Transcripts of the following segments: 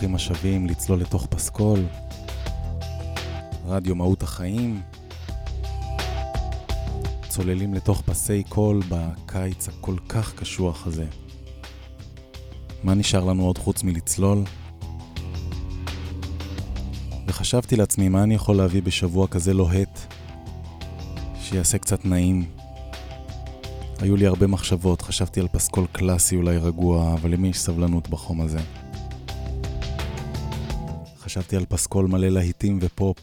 ברוכים השבים לצלול לתוך פסקול. רדיו מהות החיים. צוללים לתוך פסי קול בקיץ הכל כך קשוח הזה. מה נשאר לנו עוד חוץ מלצלול? וחשבתי לעצמי, מה אני יכול להביא בשבוע כזה לוהט, שיעשה קצת נעים. היו לי הרבה מחשבות, חשבתי על פסקול קלאסי אולי רגוע, אבל למי יש סבלנות בחום הזה? חשבתי על פסקול מלא להיטים ופופ.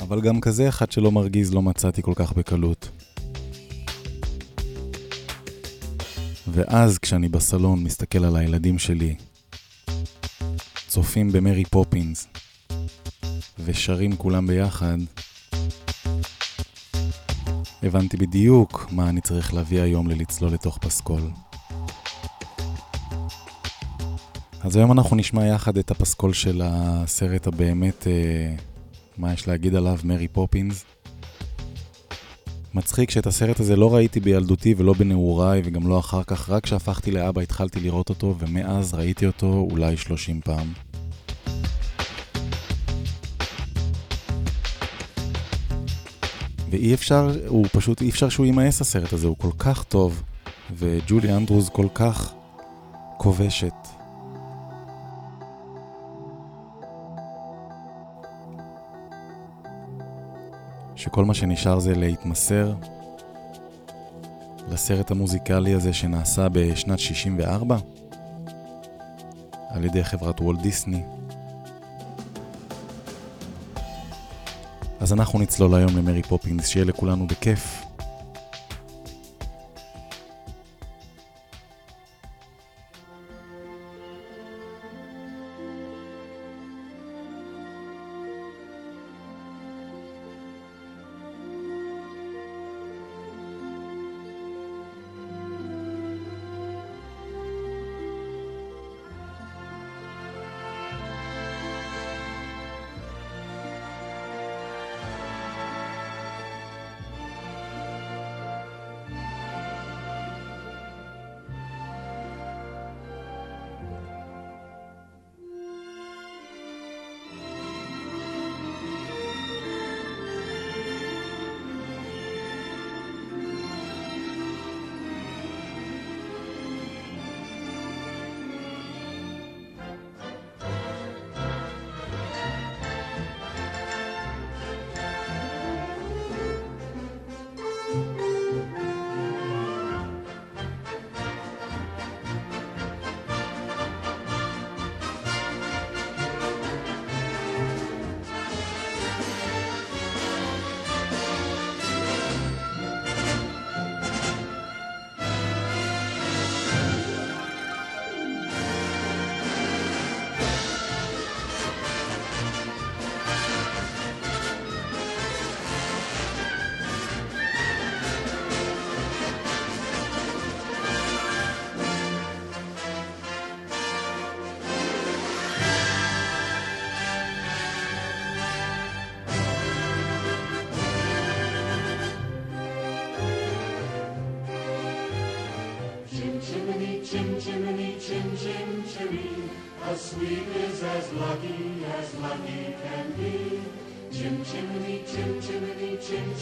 אבל גם כזה אחד שלא מרגיז לא מצאתי כל כך בקלות. ואז כשאני בסלון מסתכל על הילדים שלי, צופים במרי פופינס, ושרים כולם ביחד, הבנתי בדיוק מה אני צריך להביא היום ללצלול לתוך פסקול. אז היום אנחנו נשמע יחד את הפסקול של הסרט הבאמת, אה, מה יש להגיד עליו, מרי פופינס. מצחיק שאת הסרט הזה לא ראיתי בילדותי ולא בנעוריי וגם לא אחר כך, רק כשהפכתי לאבא התחלתי לראות אותו ומאז ראיתי אותו אולי 30 פעם. ואי אפשר, הוא פשוט, אי אפשר שהוא יימאס הסרט הזה, הוא כל כך טוב, וג'ולי אנדרוז כל כך כובשת. שכל מה שנשאר זה להתמסר לסרט המוזיקלי הזה שנעשה בשנת 64 על ידי חברת וולט דיסני. אז אנחנו נצלול היום למרי פופינס, שיהיה לכולנו בכיף.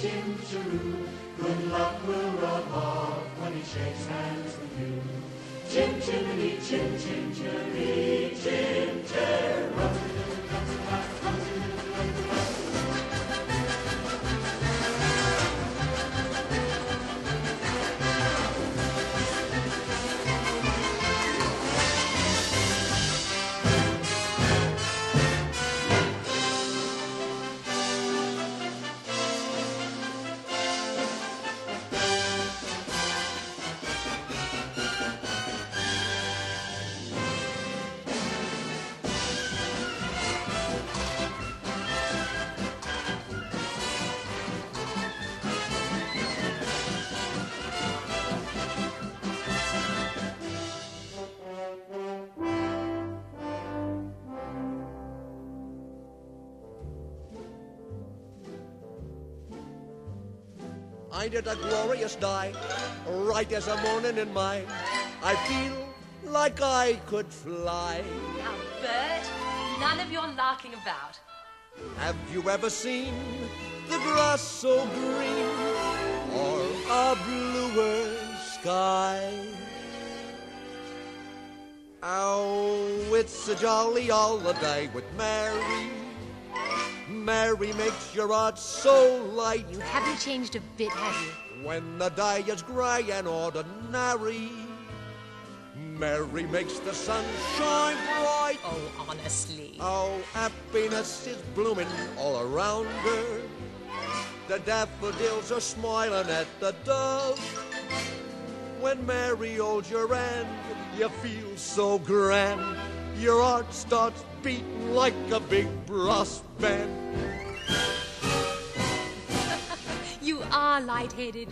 Chimney, chim chim chiroo. Good luck will rub off when he shakes hands with you. Chim chimney, Ain't it a glorious day? Right as a morning in May. I feel like I could fly. Now, Bert, none of your larking about. Have you ever seen the grass so green or a bluer sky? Oh, it's a jolly holiday with Mary. Mary makes your heart so light You haven't changed a bit, have you? when the day is grey and ordinary. Mary makes the sun shine bright. Oh, honestly. Oh, happiness is blooming all around her. The daffodils are smiling at the dove. When Mary holds your hand, you feel so grand. Your heart starts beating like a big brass band. You are lightheaded.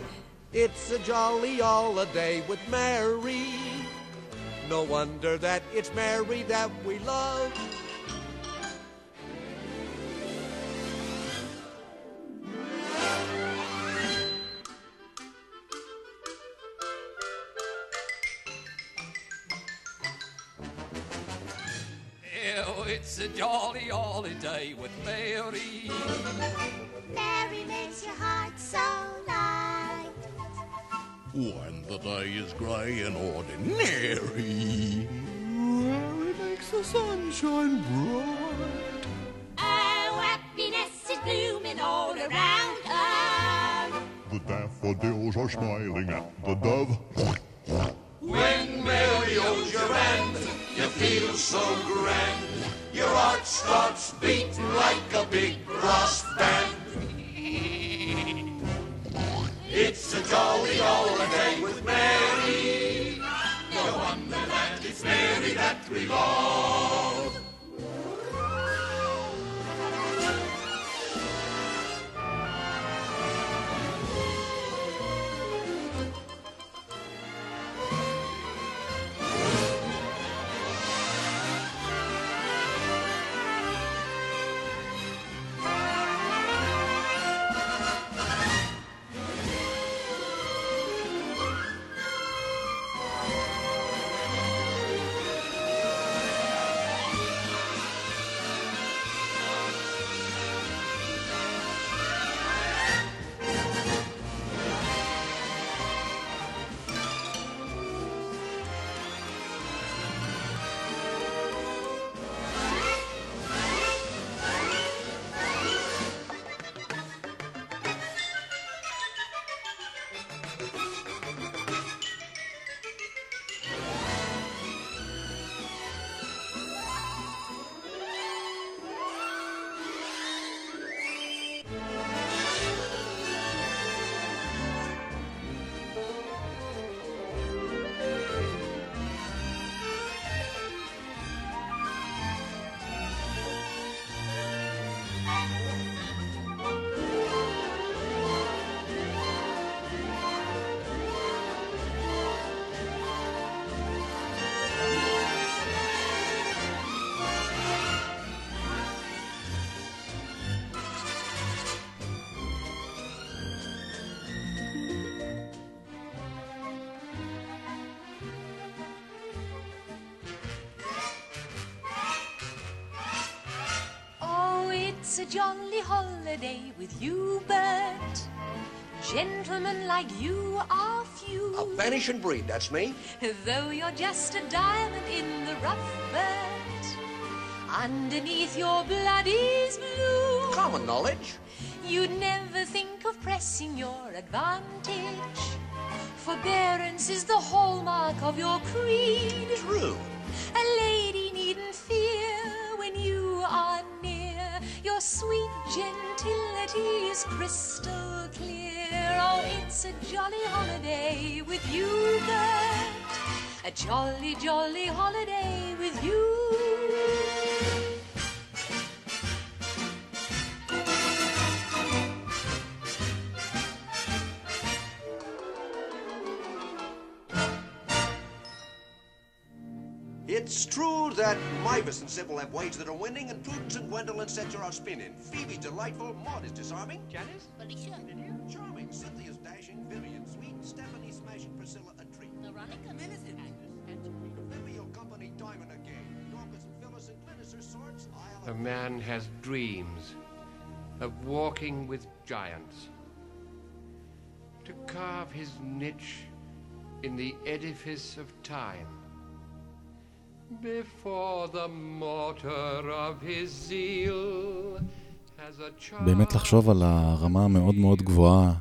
It's a jolly holiday with Mary. No wonder that it's Mary that we love. It's a jolly holiday with Mary. Mary makes your heart so light. When the day is grey and ordinary, Mary makes the sunshine bright. Oh, happiness is blooming all around her. The daffodils are smiling at the dove. When Mary holds your hand, you feel so grand. Your heart starts beating like a big brass band. It's a jolly holiday with Mary. No wonder that it's Mary that we love. Jolly holiday with you, Bert. Gentlemen like you are few. A vanishing breed, that's me. Though you're just a diamond in the rough, Bert. Underneath your blood is blue. Common knowledge. You'd never think of pressing your advantage. Forbearance is the hallmark of your creed. True. Gentility is crystal clear. Oh, it's a jolly holiday with you, Bert. A jolly, jolly holiday with you. It's true that Mavis and Sybil have ways that are winning, and Prudence and Gwendolyn set you out spinning. Phoebe's delightful, Maud is disarming. Janice? Felicia. Charming. Cynthia's dashing. Vivian sweet. Stephanie smashing. Priscilla a treat. Veronica. Millicent. Vivian company diamond again. Dorcas and Phyllis and Glynis are sorts. A man has dreams of walking with giants, to carve his niche in the edifice of time. באמת לחשוב על הרמה המאוד מאוד גבוהה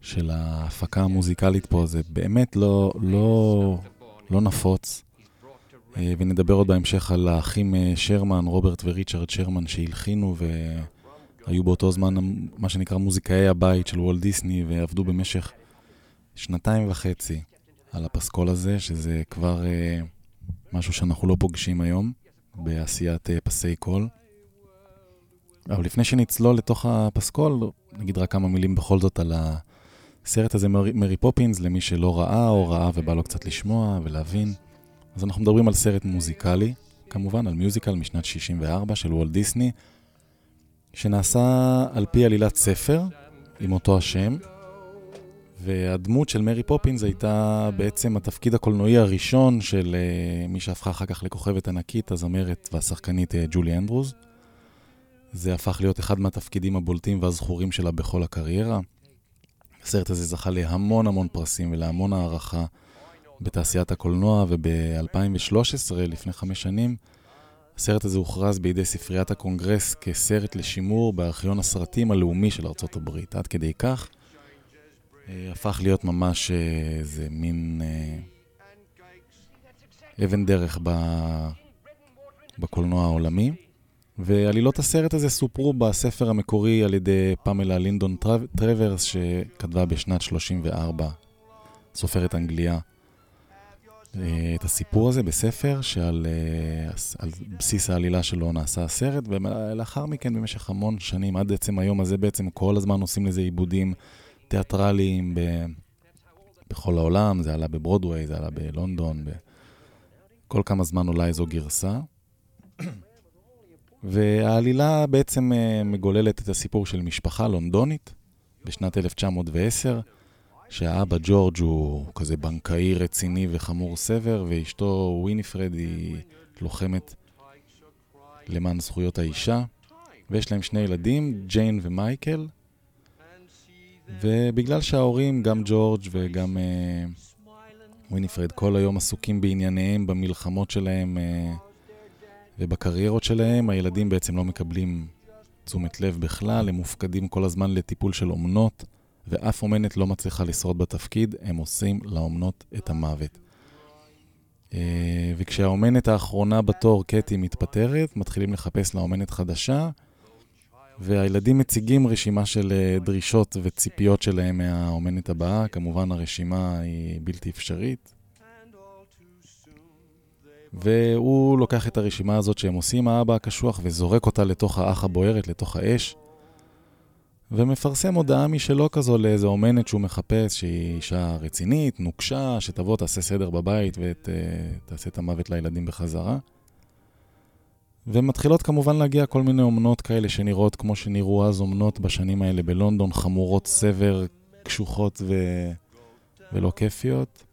של ההפקה המוזיקלית פה, זה באמת לא, לא, לא נפוץ. אה, ונדבר עוד בהמשך על האחים אה, שרמן, רוברט וריצ'רד שרמן, שהלחינו והיו באותו זמן מה שנקרא מוזיקאי הבית של וולט דיסני, ועבדו במשך שנתיים וחצי על הפסקול הזה, שזה כבר אה, משהו שאנחנו לא פוגשים היום בעשיית אה, פסי קול. אבל לפני שנצלול לתוך הפסקול, נגיד רק כמה מילים בכל זאת על הסרט הזה, מרי, מרי פופינס, למי שלא ראה או ראה ובא לו קצת לשמוע ולהבין. אז אנחנו מדברים על סרט מוזיקלי, כמובן, על מיוזיקל משנת 64 של וולט דיסני, שנעשה על פי עלילת ספר, עם אותו השם, והדמות של מרי פופינס הייתה בעצם התפקיד הקולנועי הראשון של uh, מי שהפכה אחר כך לכוכבת ענקית, הזמרת והשחקנית uh, ג'ולי אנדרוז. זה הפך להיות אחד מהתפקידים הבולטים והזכורים שלה בכל הקריירה. הסרט הזה זכה להמון המון פרסים ולהמון הערכה בתעשיית הקולנוע, וב-2013, לפני חמש שנים, הסרט הזה הוכרז בידי ספריית הקונגרס כסרט לשימור בארכיון הסרטים הלאומי של ארצות הברית. עד כדי כך, הפך להיות ממש אה, איזה מין אה, אבן דרך ב... בקולנוע העולמי. ועלילות הסרט הזה סופרו בספר המקורי על ידי פמלה לינדון טרו- טרוורס, שכתבה בשנת 34, סופרת אנגליה, אה, את הסיפור הזה בספר שעל אה, על בסיס העלילה שלו נעשה הסרט, ולאחר מכן במשך המון שנים, עד עצם היום הזה בעצם כל הזמן עושים לזה עיבודים תיאטרליים ב... בכל העולם, זה עלה בברודוויי, זה עלה בלונדון, ב... כל כמה זמן עולה איזו גרסה. והעלילה בעצם אה, מגוללת את הסיפור של משפחה לונדונית בשנת 1910, שהאבא ג'ורג' הוא כזה בנקאי רציני וחמור סבר, ואשתו וויניפרד היא לוחמת למען זכויות האישה, ויש להם שני ילדים, ג'יין ומייקל, ובגלל שההורים, גם ג'ורג' וגם אה, וויניפרד, כל היום עסוקים בענייניהם, במלחמות שלהם, אה, ובקריירות שלהם הילדים בעצם לא מקבלים תשומת לב בכלל, הם מופקדים כל הזמן לטיפול של אומנות, ואף אומנת לא מצליחה לשרוד בתפקיד, הם עושים לאומנות את המוות. אה, וכשהאומנת האחרונה בתור, קטי, מתפטרת, מתחילים לחפש לה אומנת חדשה, והילדים מציגים רשימה של אה, דרישות וציפיות שלהם מהאומנת הבאה, כמובן הרשימה היא בלתי אפשרית. והוא לוקח את הרשימה הזאת שהם עושים, האבא הקשוח, וזורק אותה לתוך האח הבוערת, לתוך האש, ומפרסם הודעה משלו כזו לאיזו אומנת שהוא מחפש, שהיא אישה רצינית, נוקשה, שתבוא, תעשה סדר בבית ותעשה את המוות לילדים בחזרה. ומתחילות כמובן להגיע כל מיני אומנות כאלה שנראות כמו שנראו אז אומנות בשנים האלה בלונדון, חמורות סבר, קשוחות ו... ולא כיפיות.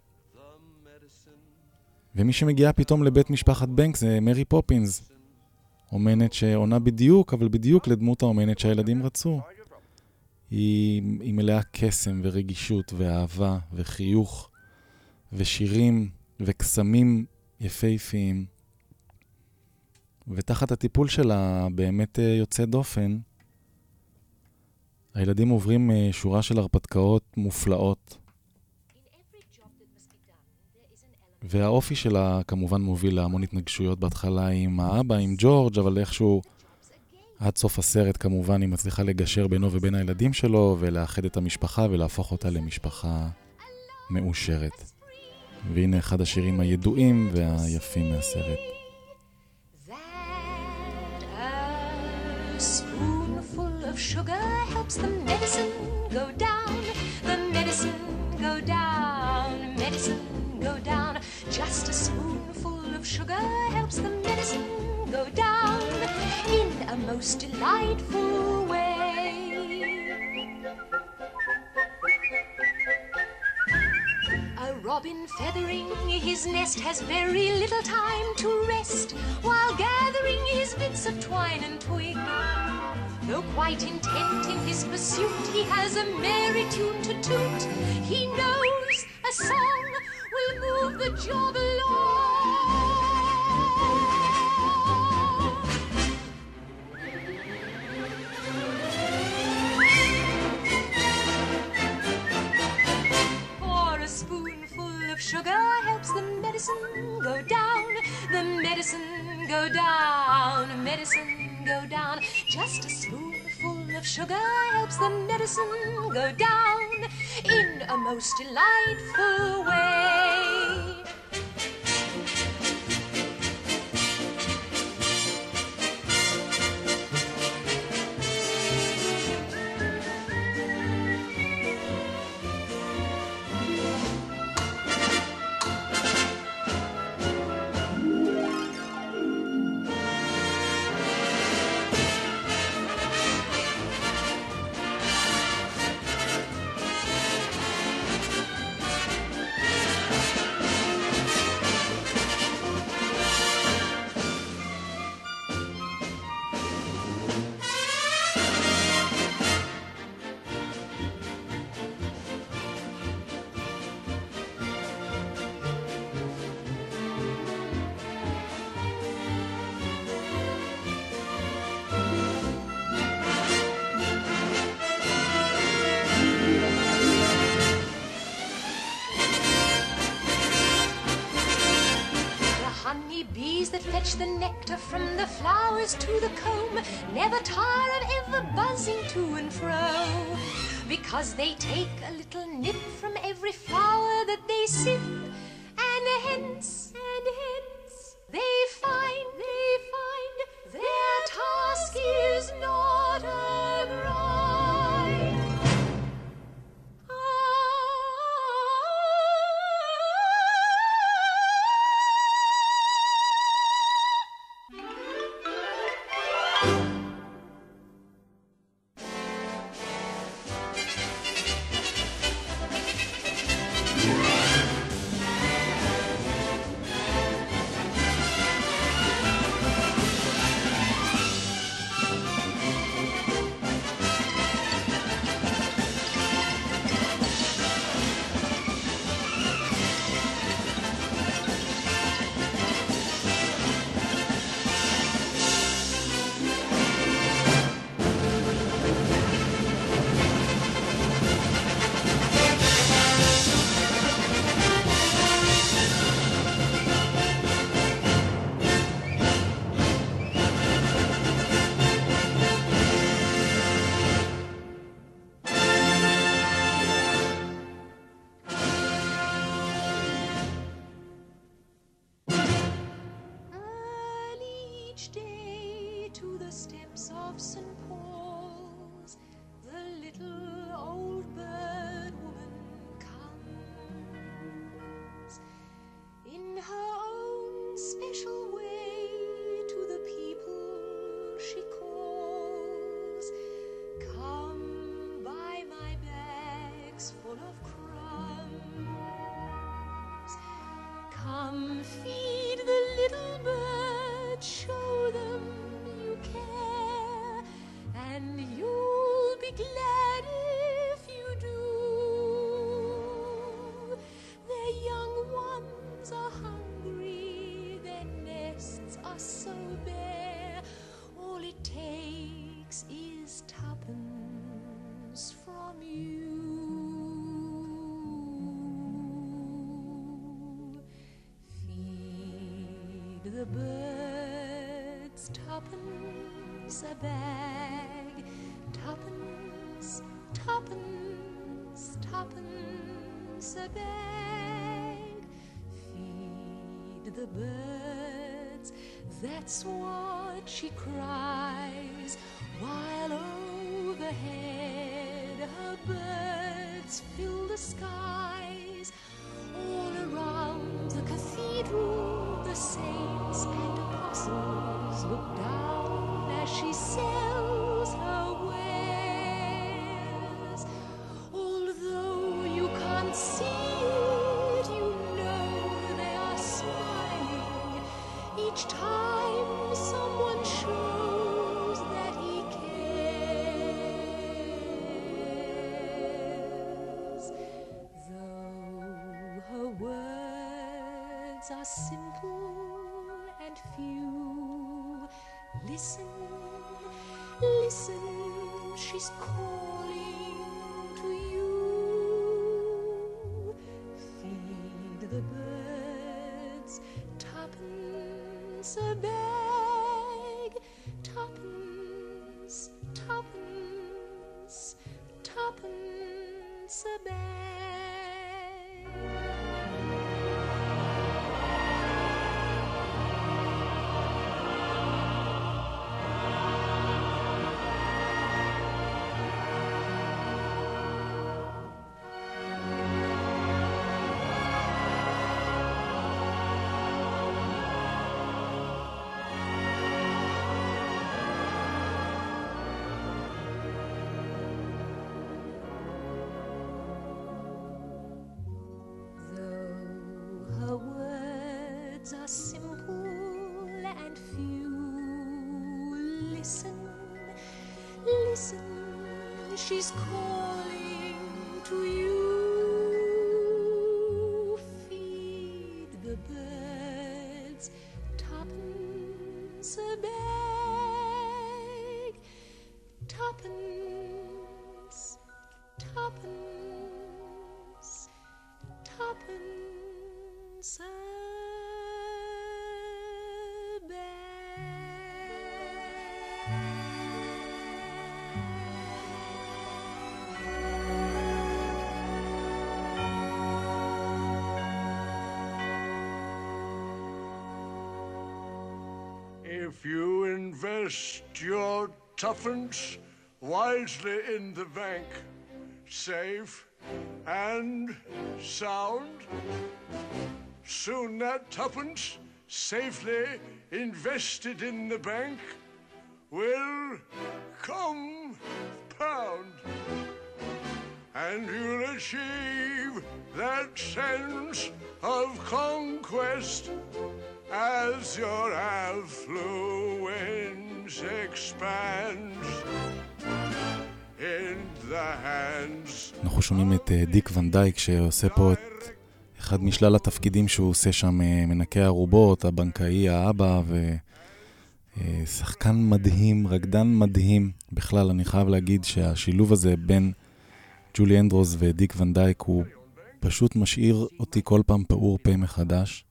ומי שמגיעה פתאום לבית משפחת בנק זה מרי פופינס, אומנת שעונה בדיוק, אבל בדיוק לדמות האומנת שהילדים רצו. היא, היא מלאה קסם ורגישות ואהבה וחיוך ושירים וקסמים יפהפיים. ותחת הטיפול שלה, באמת אה, יוצא דופן, הילדים עוברים אה, שורה של הרפתקאות מופלאות. והאופי שלה כמובן מוביל להמון התנגשויות בהתחלה עם האבא, עם ג'ורג', אבל איכשהו עד סוף הסרט כמובן היא מצליחה לגשר בינו ובין הילדים שלו ולאחד את המשפחה ולהפוך אותה למשפחה מאושרת. והנה אחד השירים הידועים והיפים מהסרט. Spoonful of sugar helps the medicine go down. The medicine go down. Medicine go down. Just a spoonful of sugar helps the medicine go down in a most delightful way. A robin feathering his nest has very little time to rest while gathering his bits of twine and twig. Though quite intent in his pursuit, he has a merry tune to toot. He knows a song will move the job along. For a spoonful of sugar helps the medicine go down. The medicine go down. Medicine go down. Just a spoonful of sugar helps the medicine go down in a most delightful way. Honey bees that fetch the nectar from the flowers to the comb never tire of ever buzzing to and fro. Because they take a little nip from every flower that they sip and hence and hence they find they find their task is not the birds tuppence a bag, tuppence, tuppence, tuppence a bag. Feed the birds, that's what she cries, while overhead her birds fill the skies each time someone shows that he cares. Though her words are simple and few, listen, listen, she's calling tuppence she's calling If you invest your tuppence wisely in the bank, safe and sound, soon that tuppence safely invested in the bank will come pound. And you'll achieve that sense of conquest as your affluence expands in the hands אנחנו שומעים את אה, דיק ונדייק שעושה פה את אחד משלל התפקידים שהוא עושה שם, אה, מנקה ערובות, הבנקאי, האבא, ושחקן מדהים, רקדן מדהים. בכלל, אני חייב להגיד שהשילוב הזה בין ג'ולי אנדרוס ודיק ונדייק הוא פשוט משאיר אותי כל פעם פעור פה מחדש.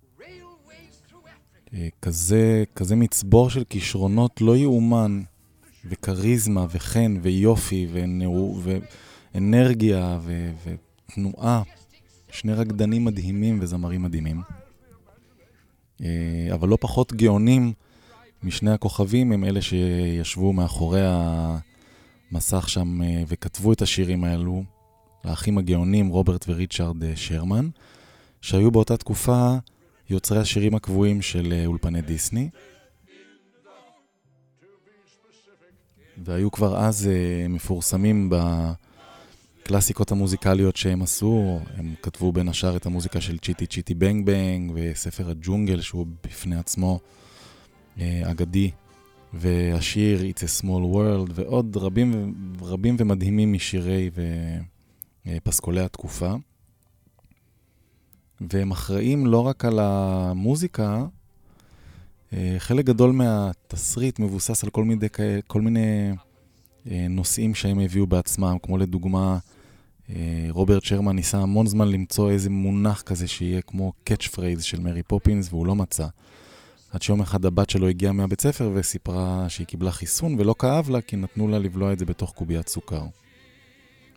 אה, כזה, כזה מצבור של כישרונות לא יאומן, וכריזמה, וחן, ויופי, ונאו, ואנרגיה, ו, ותנועה. שני רקדנים מדהימים וזמרים מדהימים. אה, אבל לא פחות גאונים משני הכוכבים הם אלה שישבו מאחורי המסך שם אה, וכתבו את השירים האלו, האחים הגאונים רוברט וריצ'רד שרמן, שהיו באותה תקופה יוצרי השירים הקבועים של אה, אולפני דיסני. והיו כבר אז אה, מפורסמים בקלאסיקות המוזיקליות שהם עשו. הם כתבו בין השאר את המוזיקה של צ'יטי צ'יטי בנג בנג וספר הג'ונגל שהוא בפני עצמו אה, אגדי. והשיר It's a Small World ועוד רבים, רבים ומדהימים משירי ופסקולי התקופה. והם אחראים לא רק על המוזיקה, אה, חלק גדול מהתסריט מבוסס על כל מיני, כל מיני אה, נושאים שהם הביאו בעצמם, כמו לדוגמה, אה, רוברט שרמן ניסה המון זמן למצוא איזה מונח כזה שיהיה כמו קאץ' פרייז של מרי פופינס, והוא לא מצא. עד שיום אחד הבת שלו הגיעה מהבית ספר וסיפרה שהיא קיבלה חיסון ולא כאב לה כי נתנו לה לבלוע את זה בתוך קוביית סוכר.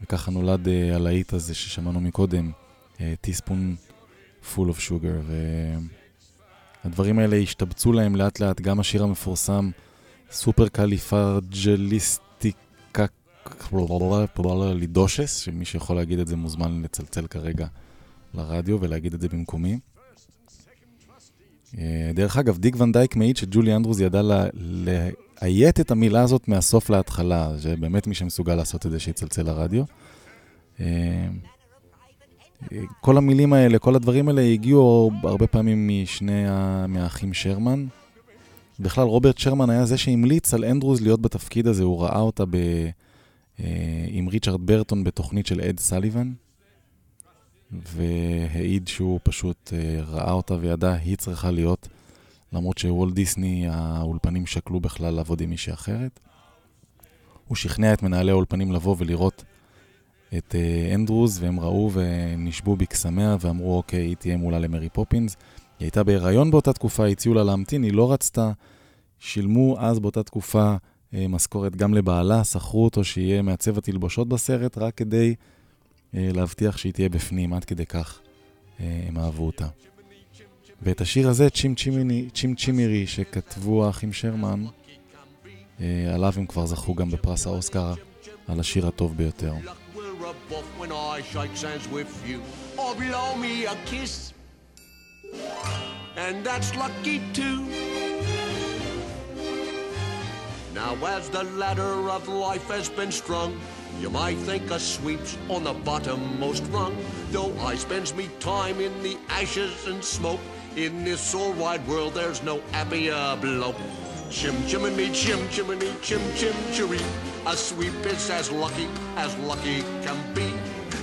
וככה נולד הלהיט הזה ששמענו מקודם, טיספון full of sugar, והדברים האלה השתבצו להם לאט לאט, גם השיר המפורסם, סופר קליפרג'ליסטיקה לידושס, שמי שיכול להגיד את זה מוזמן לצלצל כרגע לרדיו ולהגיד את זה במקומי. דרך אגב, דיק ונדייק מעיד שג'ולי אנדרוס ידע לאיית את המילה הזאת מהסוף להתחלה, שבאמת מי שמסוגל לעשות את זה שיצלצל לרדיו. כל המילים האלה, כל הדברים האלה הגיעו הרבה פעמים משני, מהאחים שרמן, בכלל, רוברט שרמן היה זה שהמליץ על אנדרוז להיות בתפקיד הזה, הוא ראה אותה ב... אה, עם ריצ'רד ברטון בתוכנית של אד סליבן, והעיד שהוא פשוט אה, ראה אותה וידע, היא צריכה להיות, למרות שוולט דיסני, האולפנים שקלו בכלל לעבוד עם מישהי אחרת. הוא שכנע את מנהלי האולפנים לבוא ולראות את אה, אנדרוז, והם ראו ונשבו בקסמיה ואמרו, אוקיי, היא תהיה מולה למרי פופינס. היא הייתה בהיריון באותה תקופה, הציעו לה להמתין, היא לא רצתה. שילמו אז באותה תקופה אה, משכורת גם לבעלה, שכרו אותו שיהיה מעצב התלבושות בסרט, רק כדי אה, להבטיח שהיא תהיה בפנים, עד כדי כך הם אהבו אותה. ואת השיר הזה, צ'ים צ'ימיני, צ'ים צ'ימירי, שכתבו האחים שרמן, עליו הם כבר זכו גם בפרס האוסקר על השיר הטוב ביותר. Buff when I shake hands with you. Or blow me a kiss. And that's lucky too. Now, as the ladder of life has been strung, you might think a sweep's on the bottommost rung. Though I spends me time in the ashes and smoke, in this all wide world there's no happier bloke. Chim chimney, chim chimney, chim chim chiree. A sweep is as lucky as lucky can be.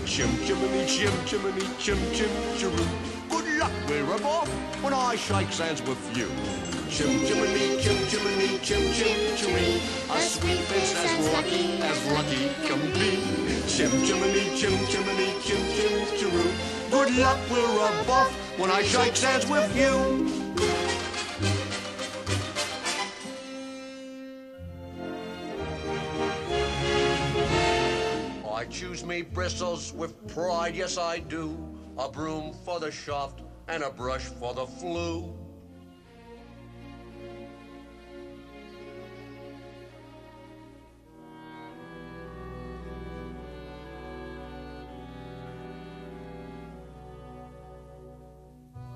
Chim chimney, chim chimney, chim chim chiroo. Good luck, we're off when I shake hands with you. Chim chimney, chim chimney, chim chim chiree. A sweep is as lucky as lucky can be. Chim chimney, chim chimney, chim chim chiroo. Good luck, we're off when I shake hands with you. I choose me bristles with pride, yes I do. A broom for the shaft and a brush for the flue.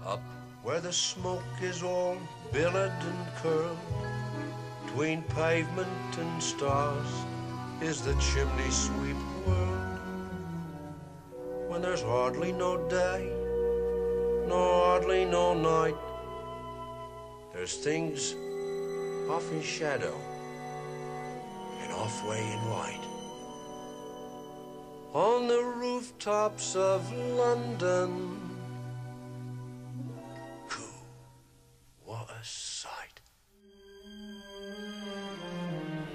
Up where the smoke is all billowed and curled, between pavement and stars is the chimney sweep world. When there's hardly no day, nor hardly no night, there's things off in shadow and off way in light. On the rooftops of London, what a sight.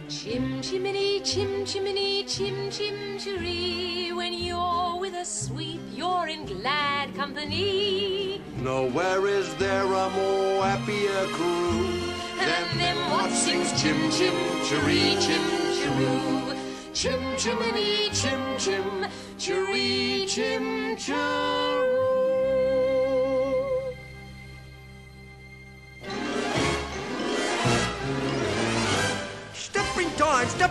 Chim chimney, chim chimney, chim chim chiree. When you're with a sweep, you're in glad company. Nowhere is there a more happier crew And them what sings chim chim chiree, chim chiroo. Chim chimney, chim chim chiree, chim chiroo.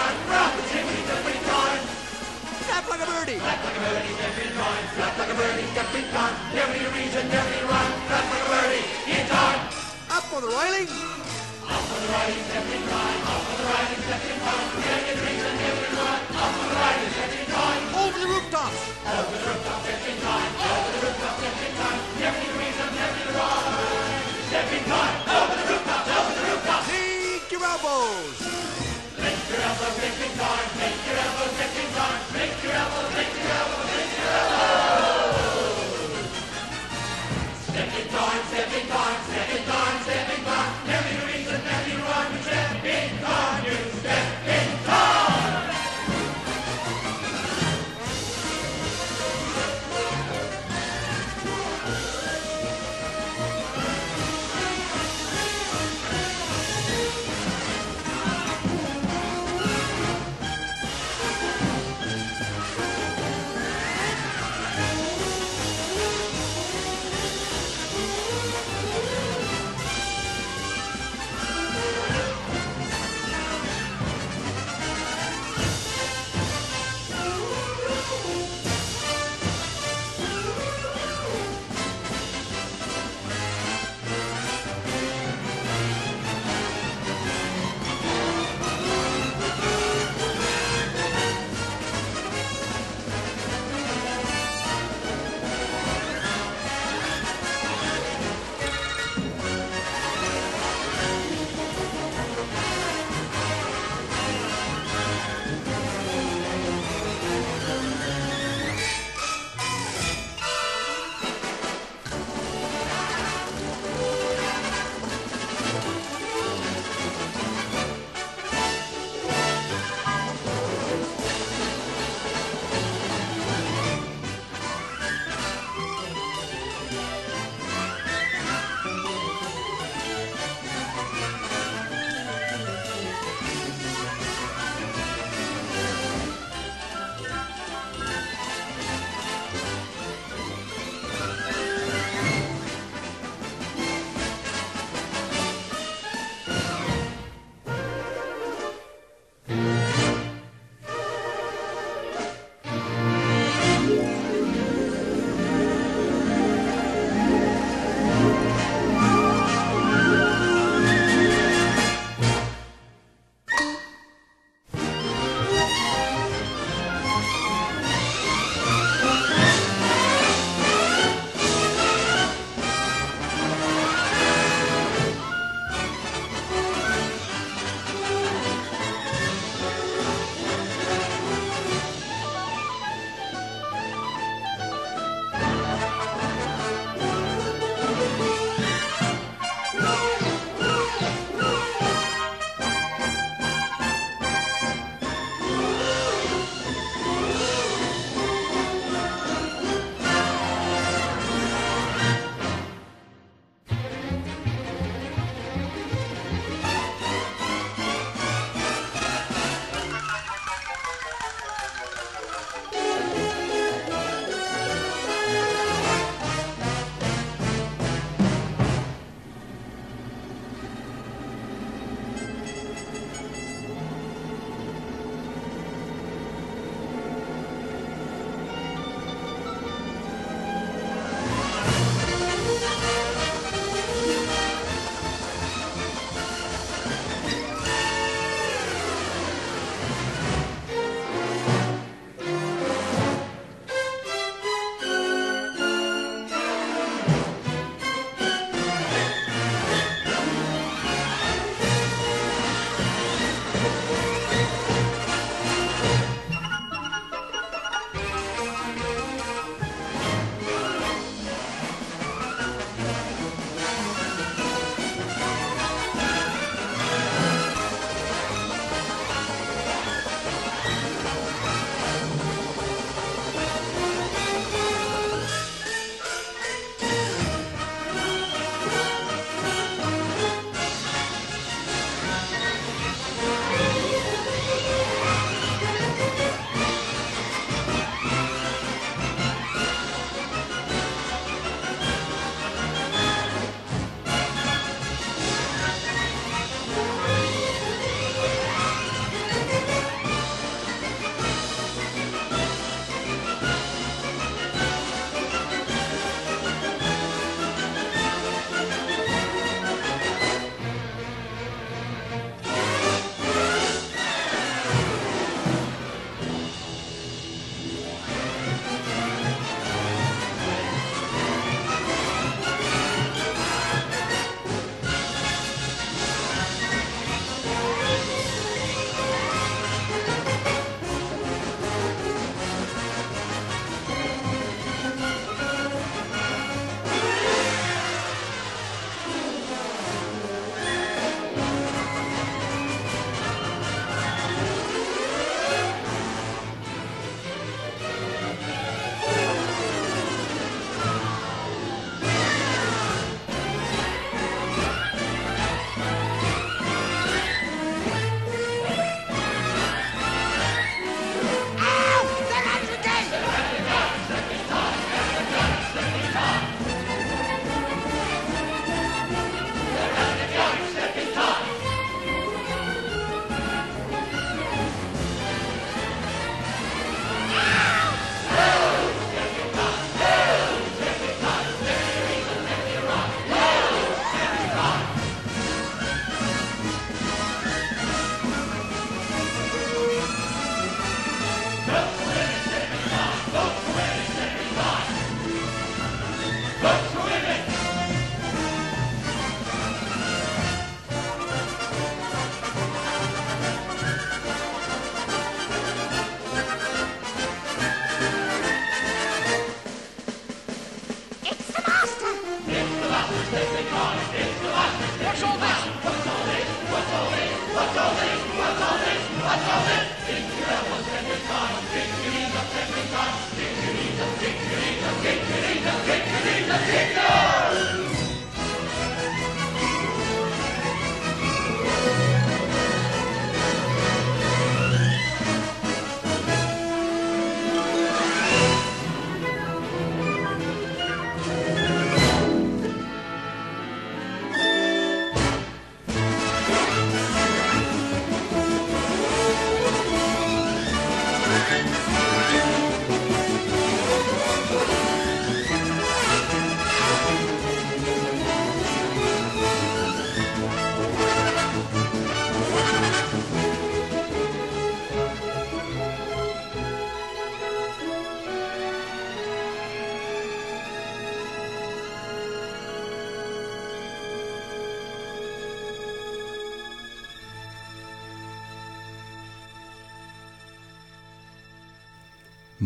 time. Round the chimney. Snap like a birdie. Flap like a birdie, stepping time. Flap like a birdie, stepping time. Never need a reason, never a rhyme. Flap like a birdie, in time. Up on the railing. Up on the railing, stepping time.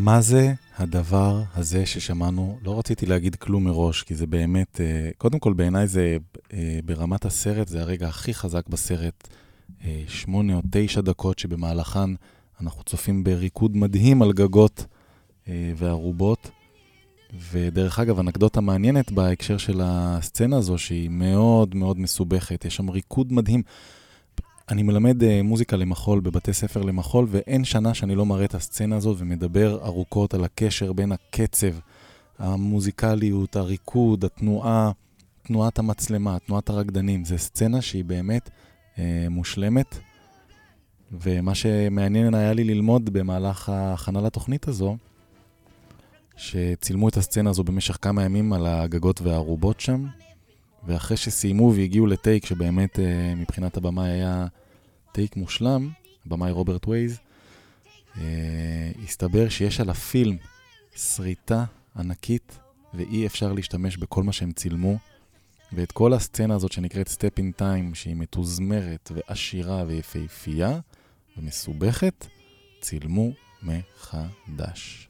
מה זה הדבר הזה ששמענו? לא רציתי להגיד כלום מראש, כי זה באמת, אה, קודם כל בעיניי זה אה, ברמת הסרט, זה הרגע הכי חזק בסרט. אה, שמונה או תשע דקות שבמהלכן אנחנו צופים בריקוד מדהים על גגות וערובות. ודרך אגב, אנקדוטה מעניינת בהקשר של הסצנה הזו, שהיא מאוד מאוד מסובכת. יש שם ריקוד מדהים. אני מלמד uh, מוזיקה למחול בבתי ספר למחול, ואין שנה שאני לא מראה את הסצנה הזאת ומדבר ארוכות על הקשר בין הקצב, המוזיקליות, הריקוד, התנועה, תנועת המצלמה, תנועת הרקדנים. זו סצנה שהיא באמת uh, מושלמת, ומה שמעניין היה לי ללמוד במהלך ההכנה לתוכנית הזו, שצילמו את הסצנה הזו במשך כמה ימים על הגגות והערובות שם, ואחרי שסיימו והגיעו לטייק שבאמת אה, מבחינת הבמאי היה טייק מושלם, הבמאי רוברט וייז, אה, הסתבר שיש על הפילם שריטה ענקית ואי אפשר להשתמש בכל מה שהם צילמו. ואת כל הסצנה הזאת שנקראת Step in Time, שהיא מתוזמרת ועשירה ויפהפייה ומסובכת, צילמו מחדש.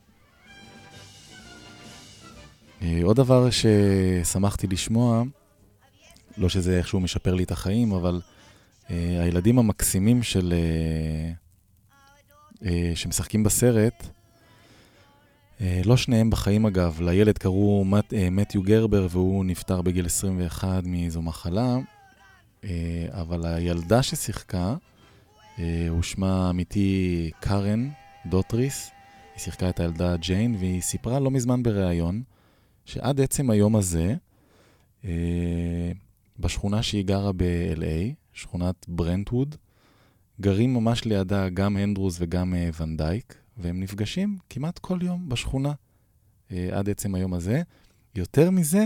אה, עוד דבר ששמחתי לשמוע, לא שזה איכשהו משפר לי את החיים, אבל uh, הילדים המקסימים של... uh, uh, שמשחקים בסרט, uh, לא שניהם בחיים אגב, לילד קראו מת, uh, מתיו גרבר והוא נפטר בגיל 21 מאיזו מחלה, uh, אבל הילדה ששיחקה, uh, הוא שמה אמיתי קארן דוטריס, היא שיחקה את הילדה ג'יין, והיא סיפרה לא מזמן בריאיון, שעד עצם היום הזה, uh, בשכונה שהיא גרה ב-LA, שכונת ברנטווד, גרים ממש לידה גם הנדרוס וגם uh, ונדייק, והם נפגשים כמעט כל יום בשכונה, uh, עד עצם היום הזה. יותר מזה,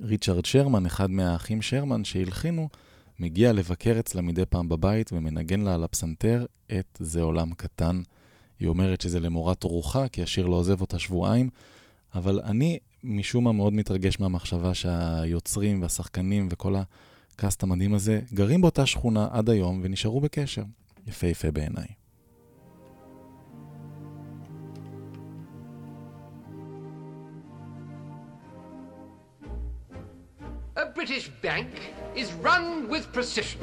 ריצ'רד שרמן, אחד מהאחים שרמן שהלחינו, מגיע לבקר אצלה מדי פעם בבית ומנגן לה על הפסנתר את "זה עולם קטן". היא אומרת שזה למורת רוחה, כי השיר לא עוזב אותה שבועיים, אבל אני משום מה מאוד מתרגש מהמחשבה שהיוצרים והשחקנים וכל הקאסט המדהים הזה גרים באותה שכונה עד היום ונשארו בקשר. יפהפה בעיניי. A British bank is run with precision.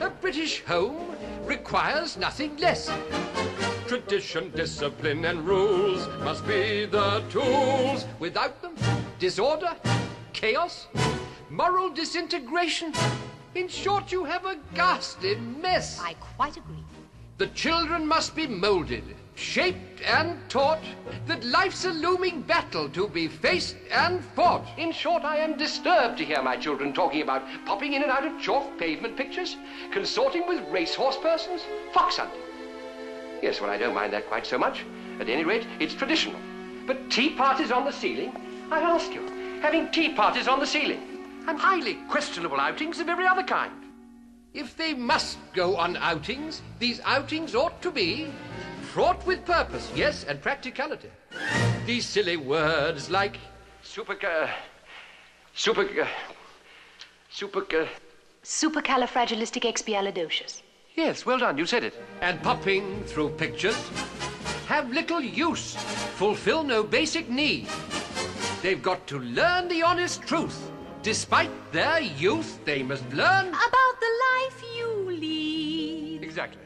A British home requires nothing less. Tradition, discipline, and rules must be the tools. Without them, disorder, chaos, moral disintegration. In short, you have a ghastly mess. I quite agree. The children must be molded, shaped, and taught that life's a looming battle to be faced and fought. In short, I am disturbed to hear my children talking about popping in and out of chalk pavement pictures, consorting with racehorse persons, fox hunting. Yes, well, I don't mind that quite so much. At any rate, it's traditional. But tea parties on the ceiling? I ask you, having tea parties on the ceiling and highly questionable outings of every other kind. If they must go on outings, these outings ought to be fraught with purpose, yes, and practicality. These silly words like super, uh, super, uh, super, uh, Supercalifragilisticexpialidocious. Yes, well done, you said it. And popping through pictures have little use, fulfill no basic need. They've got to learn the honest truth. Despite their youth, they must learn About the life you lead. exactly.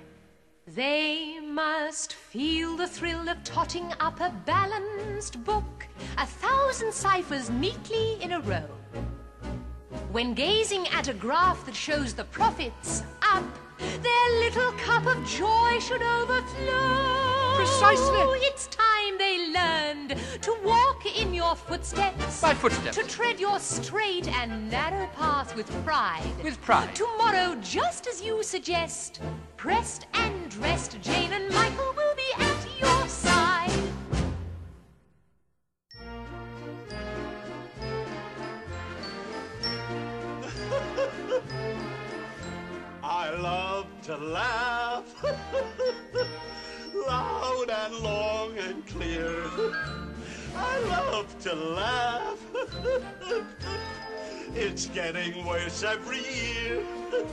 They must feel the thrill of totting up a balanced book, a thousand ciphers neatly in a row. When gazing at a graph that shows the profits up, their little cup of joy should overflow. Precisely. It's time they learned to walk in your footsteps. My footsteps. To tread your straight and narrow path with pride. With pride. Tomorrow, just as you suggest, pressed and dressed, Jane laugh loud and long and clear. I love to laugh. It's getting worse every year.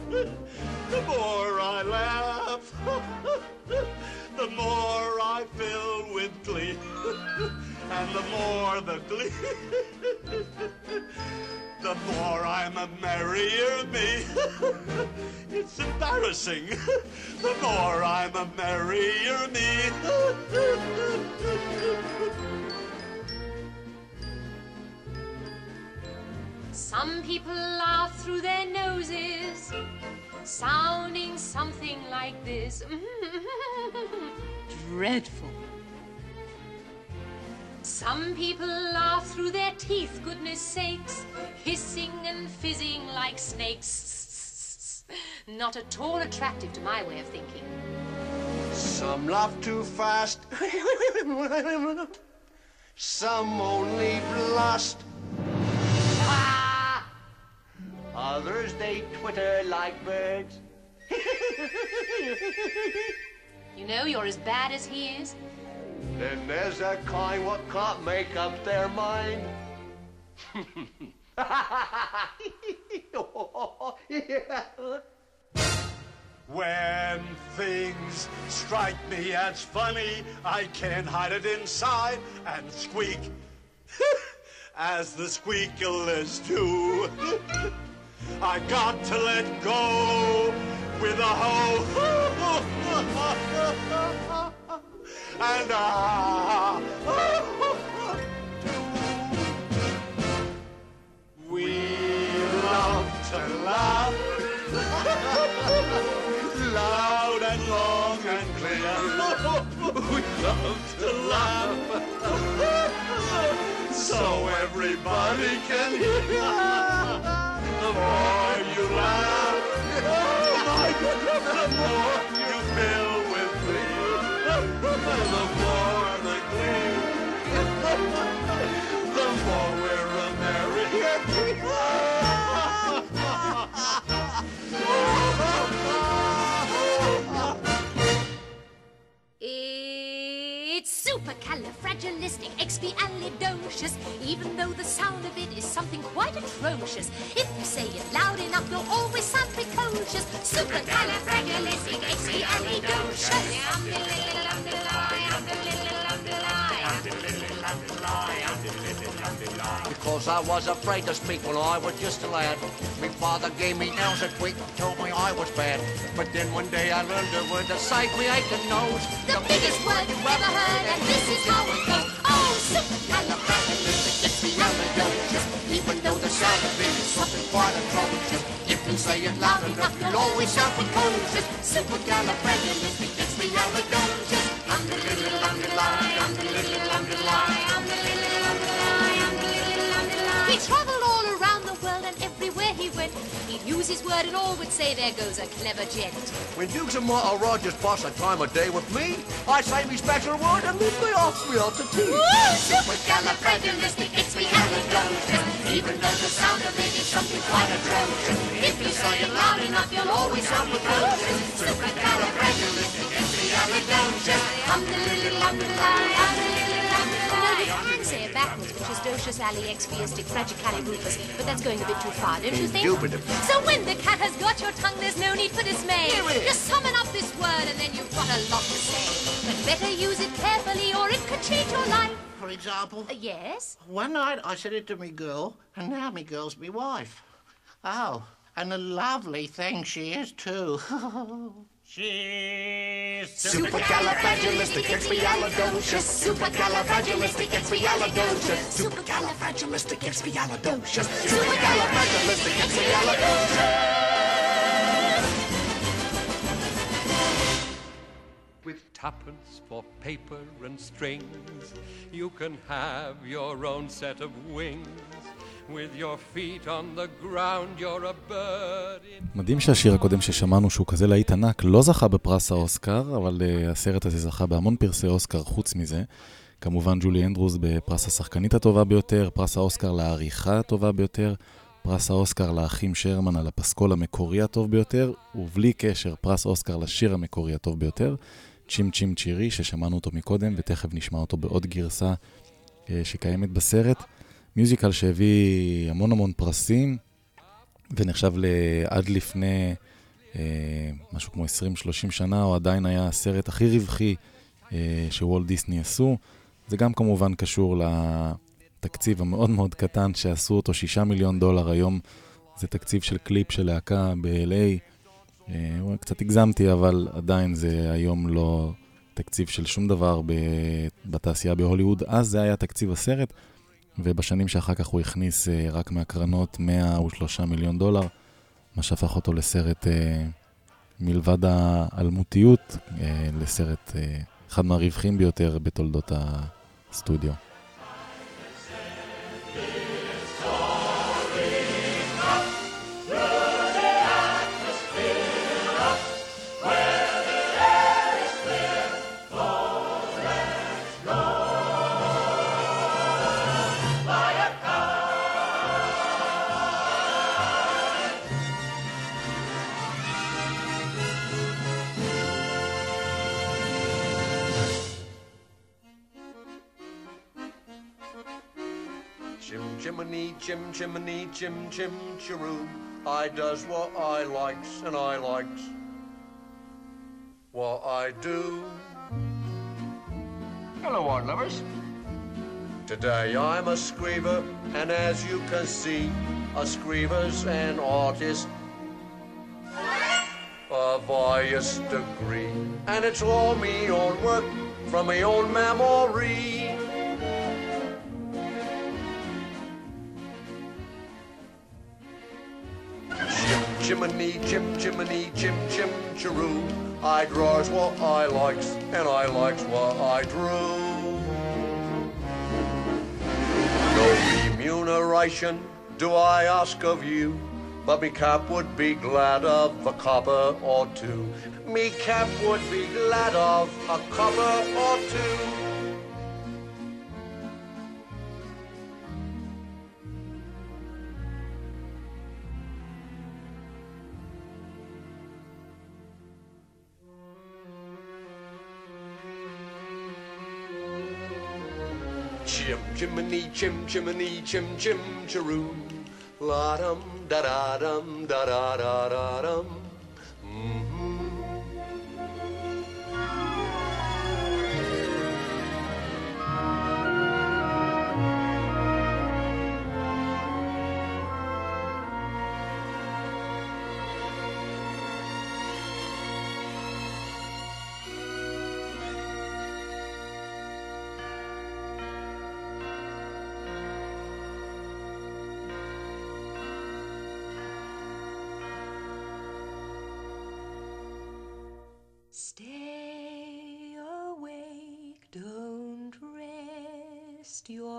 The more I laugh, the more I fill with glee. And the more the glee, the more I'm a merrier me. It's embarrassing. The more I'm a merrier me. Some people laugh through their noses, sounding something like this. Dreadful. Some people laugh through their teeth, goodness sakes, hissing and fizzing like snakes. Not at all attractive to my way of thinking. Some laugh too fast. Some only blast. Ah! Others they twitter like birds. You know, you're as bad as he is. Then there's a kind what can't make up their mind. When things strike me as funny, I can't hide it inside and squeak as the squeakers do. I got to let go with a hoe and ah. We love to laugh loud and long and clear. We love to laugh so everybody can hear. The more you laugh, the more you glee. The supercalifragilisticexpialidocious, even though the sound of it is something quite atrocious. If you say it loud enough, you'll always sound precocious. Because I was afraid to speak when I was just a lad. My father gave me nails a tweak and told me I was bad. But then one day I learned a word to save me aching nose. The biggest word you've ever heard, and this is how it goes. Oh, supercalifragilisticexpialidocious, even though the sound of it is something quite atrocious. If you say it loud enough, you'll always sound precocious. Supercalifragilisticexpialidocious. I'm word, and all would say, "There goes a clever gent." When Dukes and Maharajas pass a time of day with me, I say me special word and leave me off real to tea. Woo! Supercalifragilisticexpialidocious. Even though the sound of it is something quite atrocious. If you say it loud enough, you'll always sound precocious. I'm the little underlie, I'm the little underlie. You can say it backwards, which is docious ali expiastic fragicalibufus, but that's going a bit too far, don't you think? Indubitably. So when the cat has got your tongue, there's no need for dismay. Just summon up this word and then you've got a lot to say. But better use it carefully or it could change your life. For example, Uh, yes? one night I said it to me girl, and now me girl's me wife. Oh, and a lovely thing she is too. She's Supercalifragilisticexpialidocious. Supercalifragilisticexpialidocious. Supercalifragilisticexpialidocious. With tuppence for paper and strings, you can have your own set of wings. מדהים שהשיר הקודם ששמענו שהוא כזה להיט ענק לא זכה בפרס האוסקר, אבל uh, הסרט הזה זכה בהמון פרסי אוסקר חוץ מזה. כמובן ג'ולי אנדרוס בפרס השחקנית הטובה ביותר, פרס האוסקר לעריכה הטובה ביותר, פרס האוסקר לאחים שרמן על הפסקול המקורי הטוב ביותר, ובלי קשר פרס אוסקר לשיר המקורי הטוב ביותר, צ'ים צ'ים צ'ירי ששמענו אותו מקודם ותכף נשמע אותו בעוד גרסה uh, שקיימת בסרט. מיוזיקל שהביא המון המון פרסים ונחשב עד לפני אה, משהו כמו 20-30 שנה, הוא עדיין היה הסרט הכי רווחי אה, שוולט דיסני עשו. זה גם כמובן קשור לתקציב המאוד מאוד קטן שעשו אותו 6 מיליון דולר היום. זה תקציב של קליפ של להקה ב-LA. אה, קצת הגזמתי, אבל עדיין זה היום לא תקציב של שום דבר בתעשייה בהוליווד. אז זה היה תקציב הסרט. ובשנים שאחר כך הוא הכניס uh, רק מהקרנות 103 מיליון דולר, מה שהפך אותו לסרט, uh, מלבד האלמותיות, uh, לסרט אחד מהרווחים ביותר בתולדות הסטודיו. Chim chimney, chim chim chiroo. I does what I likes and I likes what I do. Hello, art lovers. Today I'm a screever, and as you can see, a screever's an artist of highest degree. And it's all me own work from my own memory. Chimney, chim chimney, chim chim chiroo. I draws what I likes, and I likes what I drew. No remuneration do I ask of you, but me cap would be glad of a copper or two. Me cap would be glad of a copper or two. Chimney, chim chimney, chim chim chiroo. La dum da da dum da da da da dum. Stay mm.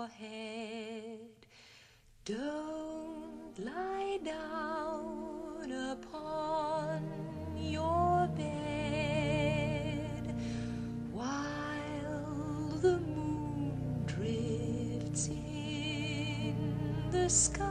Head, don't lie down upon your bed while the moon drifts in the skies.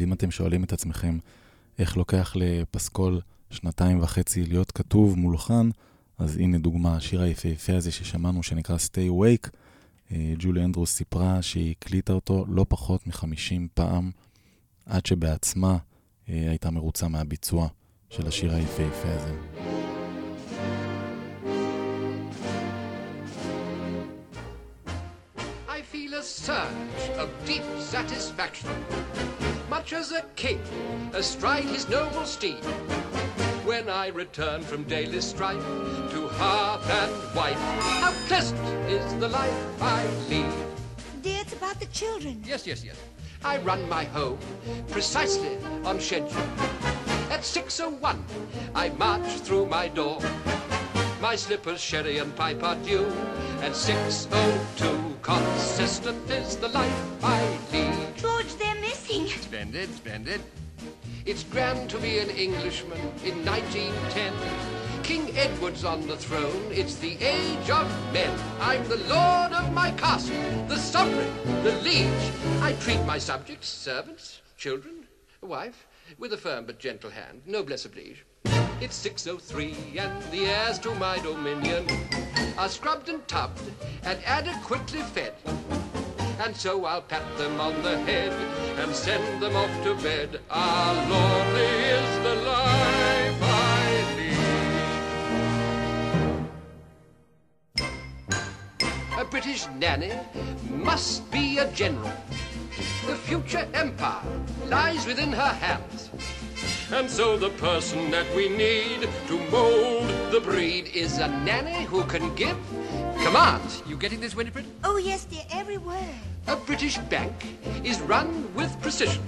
ואם אתם שואלים את עצמכם איך לוקח לפסקול שנתיים וחצי להיות כתוב, מולחן, אז הנה דוגמה, השיר היפהפה הזה ששמענו שנקרא Stay Awake, אה, ג'ולי אנדרוס סיפרה שהיא הקליטה אותו לא פחות מ-50 פעם, עד שבעצמה אה, הייתה מרוצה מהביצוע של השיר היפהפה הזה. A surge of deep satisfaction, much as a king astride his noble steed. When I return from daily strife to hearth and wife, how pleasant is the life I lead. Dear, it's about the children. Yes, yes, yes. I run my home precisely on schedule. At 6.01, I march through my door. My slippers, sherry and pipe are due. At 6.02, consistent is the life I lead. George, they're missing. Splendid, splendid. It's grand to be an Englishman in 1910. King Edward's on the throne, it's the age of men. I'm the lord of my castle, the sovereign, the liege. I treat my subjects, servants, children, a wife, with a firm but gentle hand, noblesse oblige. It's 6.03 and the heirs to my dominion are scrubbed and tubbed and adequately fed. And so I'll pat them on the head and send them off to bed. Ah, lordly is the life I lead. A British nanny must be a general. The future empire lies within her hands. And so the person that we need to mold the breed is a nanny who can give commands. You getting this, Winifred? Oh, yes, dear, every word. A British bank is run with precision.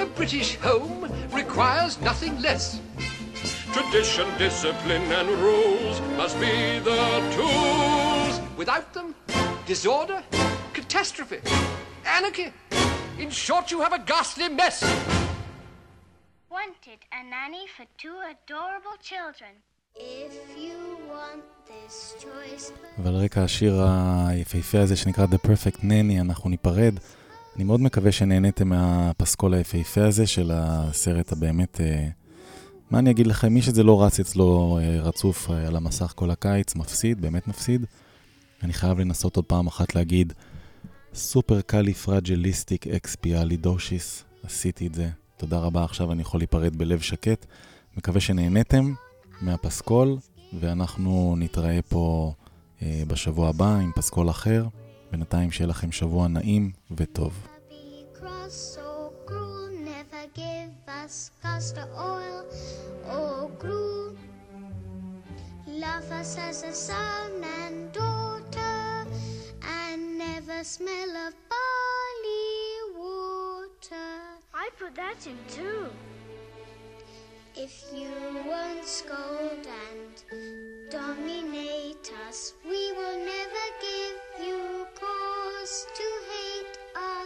A British home requires nothing less. Tradition, discipline, and rules must be the tools. Without them, disorder, catastrophe, anarchy. In short, you have a ghastly mess. Wanted a nanny for two adorable children. If you want this choice, ועל רקע השיר היפהפה הזה שנקרא The Perfect Nanny אנחנו ניפרד. אני מאוד מקווה שנהניתם מהפסקול היפהפה הזה של הסרט הבאמת... אה, מה אני אגיד לכם, מי שזה לא רץ אצלו אה, רצוף אה, על המסך כל הקיץ, מפסיד, באמת מפסיד. אני חייב לנסות עוד פעם אחת להגיד סופר קאלי פרג'ליסטיק אקספיאלידושיס, עשיתי את זה. תודה רבה, עכשיו אני יכול להיפרד בלב שקט. מקווה שנהניתם מהפסקול, ואנחנו נתראה פה אה, בשבוע הבא עם פסקול אחר. בינתיים שיהיה לכם שבוע נעים וטוב. smell of barley water. I put that in too. If you won't scold and dominate us, we will never give you cause to hate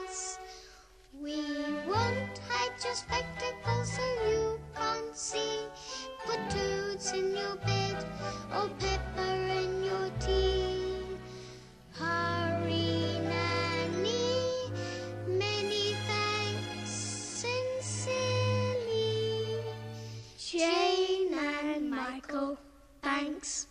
us. We won't hide your spectacles so you can't see. Put toots in your bed or pepper in your tea. Hurry, thanks.